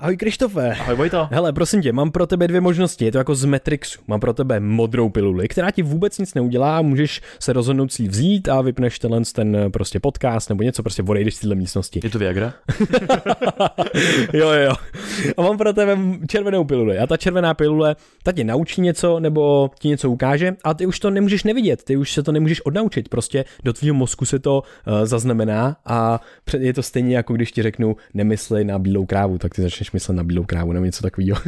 Ahoj Krištofe. Ahoj Vojto. Hele, prosím tě, mám pro tebe dvě možnosti. Je to jako z Matrixu. Mám pro tebe modrou piluli, která ti vůbec nic neudělá. Můžeš se rozhodnout si vzít a vypneš tenhle ten eh, prostě podcast nebo něco, prostě odejdeš z téhle místnosti. Je to Viagra? jo, jo, jo. A mám pro tebe červenou piluli. A ta červená pilule, ta tě naučí něco nebo ti něco ukáže a ty už to nemůžeš nevidět. Ty už se to nemůžeš odnaučit. Prostě do tvého mozku se to uh, zaznamená a je to stejně jako když ti řeknu nemysli na bílou krávu, tak ty začneš myslet na bílou krávu nebo něco takového.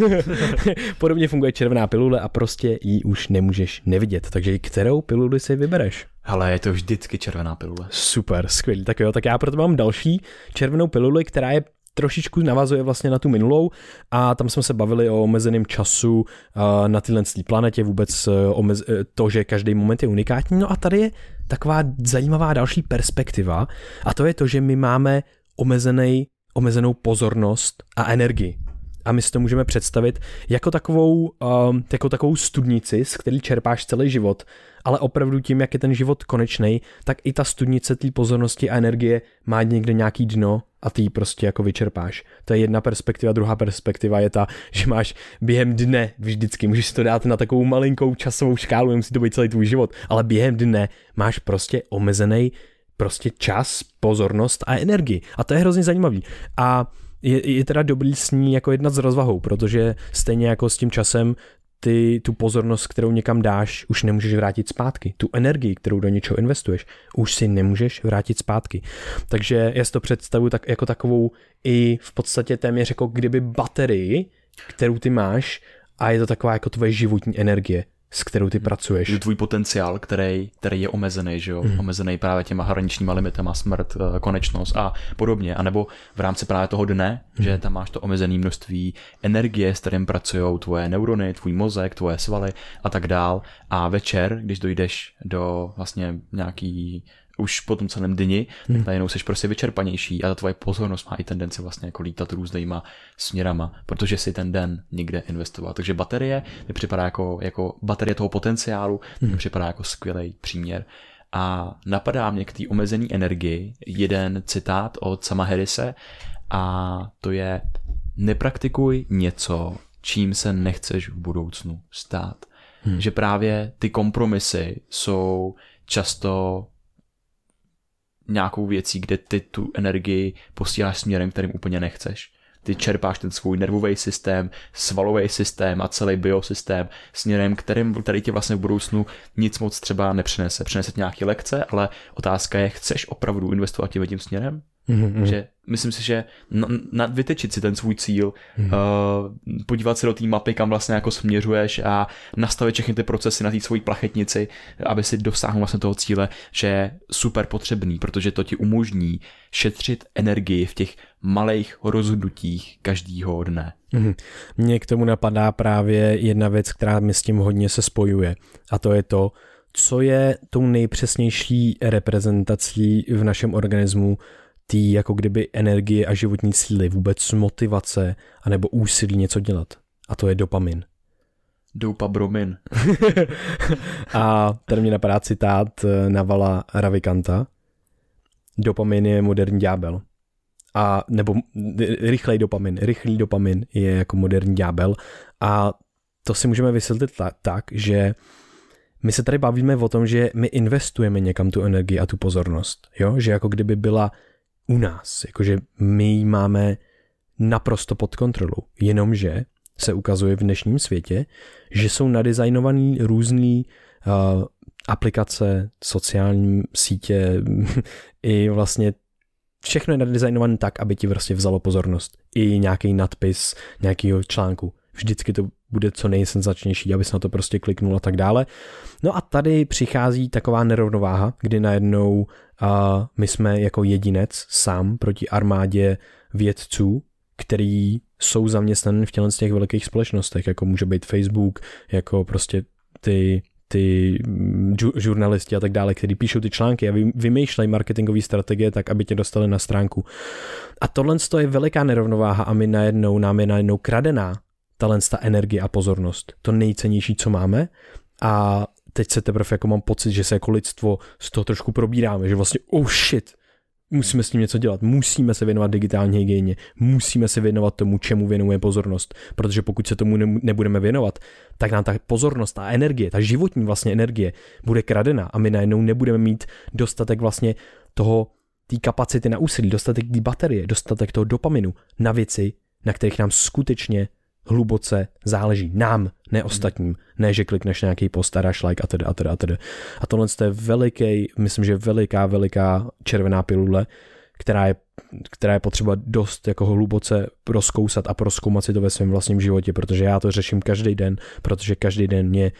Podobně funguje červená pilule a prostě ji už nemůžeš nevidět. Takže kterou piluli si vybereš? Ale je to vždycky červená pilule. Super, skvělý. Tak jo, tak já proto mám další červenou piluli, která je trošičku navazuje vlastně na tu minulou a tam jsme se bavili o omezeném času na téhle planetě, vůbec e, omez, e, to, že každý moment je unikátní. No a tady je taková zajímavá další perspektiva a to je to, že my máme omezený, omezenou pozornost a energii. A my si to můžeme představit jako takovou, um, jako takovou studnici, z který čerpáš celý život, ale opravdu tím, jak je ten život konečný, tak i ta studnice té pozornosti a energie má někde nějaký dno a ty ji prostě jako vyčerpáš. To je jedna perspektiva, druhá perspektiva je ta, že máš během dne vždycky, můžeš to dát na takovou malinkou časovou škálu, nemusí to být celý tvůj život, ale během dne máš prostě omezený prostě čas, pozornost a energii. A to je hrozně zajímavý. A je, je teda dobrý s ní jako jednat s rozvahou, protože stejně jako s tím časem ty tu pozornost, kterou někam dáš, už nemůžeš vrátit zpátky. Tu energii, kterou do něčeho investuješ, už si nemůžeš vrátit zpátky. Takže já si to představuji tak, jako takovou i v podstatě téměř jako kdyby baterii, kterou ty máš a je to taková jako tvoje životní energie s kterou ty hmm. pracuješ. Je tvůj potenciál, který, který je omezený, že jo? Mm. Omezený právě těma hraničníma limitama, smrt, eh, konečnost a podobně. A nebo v rámci právě toho dne, mm. že tam máš to omezené množství energie, s kterým pracují tvoje neurony, tvůj mozek, tvoje svaly a tak dál. A večer, když dojdeš do vlastně nějaký už po tom celém dni, hmm. tak najednou jsi prostě vyčerpanější a ta tvoje pozornost má i tendenci vlastně jako lítat různýma směrama, protože si ten den někde investoval. Takže baterie mi připadá jako, jako baterie toho potenciálu, hmm. mi připadá jako skvělý příměr. A napadá mě k té omezené energii jeden citát od Sama Harrise a to je nepraktikuj něco, čím se nechceš v budoucnu stát. Hmm. Že právě ty kompromisy jsou často nějakou věcí, kde ty tu energii posíláš směrem, kterým úplně nechceš. Ty čerpáš ten svůj nervový systém, svalový systém a celý biosystém směrem, kterým, který ti vlastně v budoucnu nic moc třeba nepřinese. Přinese nějaké lekce, ale otázka je, chceš opravdu investovat tím tím směrem? Mm-hmm. Že myslím si, že na, na, vytečit si ten svůj cíl, mm-hmm. uh, podívat se do té mapy, kam vlastně jako směřuješ a nastavit všechny ty procesy na té svojí plachetnici, aby si dosáhl vlastně toho cíle, že je super potřebný, protože to ti umožní šetřit energii v těch malých rozhodnutích každýho dne. Mm-hmm. Mně k tomu napadá právě jedna věc, která mi s tím hodně se spojuje a to je to, co je tou nejpřesnější reprezentací v našem organismu tý jako kdyby energie a životní síly, vůbec motivace anebo úsilí něco dělat. A to je dopamin. Dopabromin. a tady mě napadá citát eh, Navala Ravikanta. Dopamin je moderní ďábel. A nebo rychlej dopamin, rychlý dopamin je jako moderní ďábel. A to si můžeme vysvětlit tak, že my se tady bavíme o tom, že my investujeme někam tu energii a tu pozornost. Jo? Že jako kdyby byla u nás, jakože my ji máme naprosto pod kontrolou, jenomže se ukazuje v dnešním světě, že jsou nadizajnované různé uh, aplikace, sociální sítě i vlastně všechno je nadizajnované tak, aby ti vlastně vzalo pozornost. I nějaký nadpis nějakého článku. Vždycky to bude co nejsenzačnější, aby se na to prostě kliknul a tak dále. No a tady přichází taková nerovnováha, kdy najednou a my jsme jako jedinec sám proti armádě vědců, který jsou zaměstnaní v těchto těch velkých společnostech, jako může být Facebook, jako prostě ty ty žurnalisti a tak dále, kteří píšou ty články a vymýšlejí marketingové strategie tak, aby tě dostali na stránku. A tohle je veliká nerovnováha a my najednou, nám je najednou kradená talent, ta energie a pozornost. To nejcennější, co máme. A teď se teprve jako mám pocit, že se jako lidstvo z toho trošku probíráme, že vlastně oh shit, musíme s tím něco dělat, musíme se věnovat digitální hygieně, musíme se věnovat tomu, čemu věnuje pozornost, protože pokud se tomu nebudeme věnovat, tak nám ta pozornost, ta energie, ta životní vlastně energie bude kradena a my najednou nebudeme mít dostatek vlastně toho, té kapacity na úsilí, dostatek té baterie, dostatek toho dopaminu na věci, na kterých nám skutečně hluboce záleží. Nám, ne ostatním. Ne, že klikneš nějaký post a dáš like a tedy a tedy a tedy. A tohle je veliký, myslím, že veliká, veliká červená pilule, která je, která je potřeba dost jako hluboce rozkousat a proskoumat si to ve svém vlastním životě, protože já to řeším každý den, protože každý den mě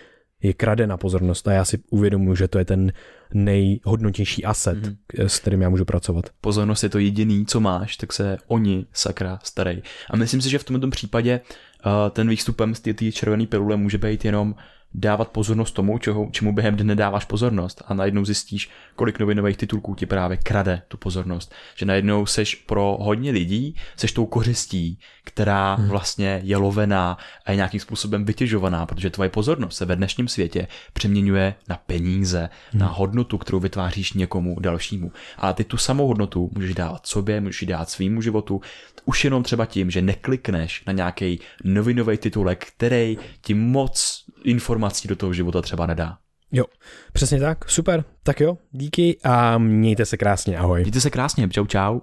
je kradena pozornost a já si uvědomuji, že to je ten nejhodnotější asset, mm-hmm. s kterým já můžu pracovat. Pozornost je to jediný, co máš, tak se oni sakra starej. A myslím si, že v tomto případě uh, ten výstupem z té červené pilule může být jenom dávat pozornost tomu, čeho, čemu během dne dáváš pozornost a najednou zjistíš, kolik novinových titulků ti právě krade tu pozornost. Že najednou seš pro hodně lidí, seš tou kořistí, která hmm. vlastně je lovená a je nějakým způsobem vytěžovaná, protože tvoje pozornost se ve dnešním světě přeměňuje na peníze, hmm. na hodnotu, kterou vytváříš někomu dalšímu. Ale ty tu samou hodnotu můžeš dát sobě, můžeš ji dát svýmu životu, už jenom třeba tím, že neklikneš na nějaký novinový titulek, který ti moc informací do toho života třeba nedá. Jo, přesně tak, super, tak jo, díky a mějte se krásně, ahoj. Mějte se krásně, čau čau.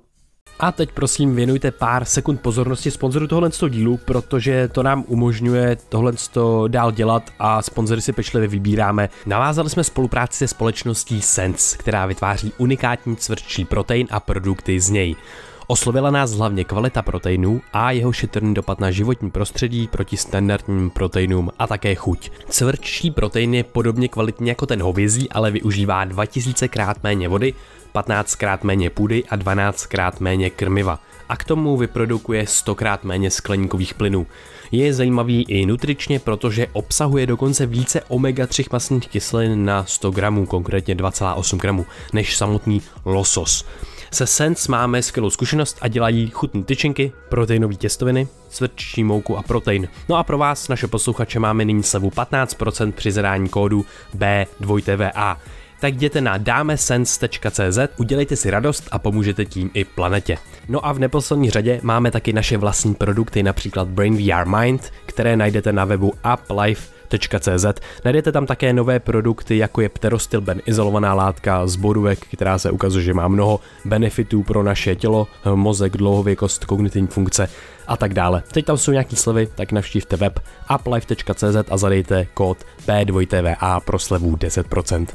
A teď prosím věnujte pár sekund pozornosti sponzoru tohle dílu, protože to nám umožňuje tohle dál dělat a sponzory si pečlivě vybíráme. Navázali jsme spolupráci se společností Sense, která vytváří unikátní cvrčí protein a produkty z něj. Oslovila nás hlavně kvalita proteinů a jeho šetrný dopad na životní prostředí proti standardním proteinům a také chuť. Cvrčí protein je podobně kvalitní jako ten hovězí, ale využívá 2000 krát méně vody, 15 krát méně půdy a 12 krát méně krmiva. A k tomu vyprodukuje 100 krát méně skleníkových plynů. Je zajímavý i nutričně, protože obsahuje dokonce více omega-3 masných kyselin na 100 gramů, konkrétně 2,8 gramů, než samotný losos. Se Sense máme skvělou zkušenost a dělají chutné tyčinky, proteinové těstoviny, cvrčí mouku a protein. No a pro vás, naše posluchače, máme nyní slevu 15% při zadání kódu B2TVA. Tak jděte na dámesense.cz, udělejte si radost a pomůžete tím i planetě. No a v neposlední řadě máme taky naše vlastní produkty, například Brain VR Mind, které najdete na webu uplife pterostil.cz. Najdete tam také nové produkty, jako je pterostilben, izolovaná látka z borůvek, která se ukazuje, že má mnoho benefitů pro naše tělo, mozek, dlouhověkost, kognitivní funkce a tak dále. Teď tam jsou nějaký slevy, tak navštívte web uplife.cz a zadejte kód P2TVA pro slevu 10%.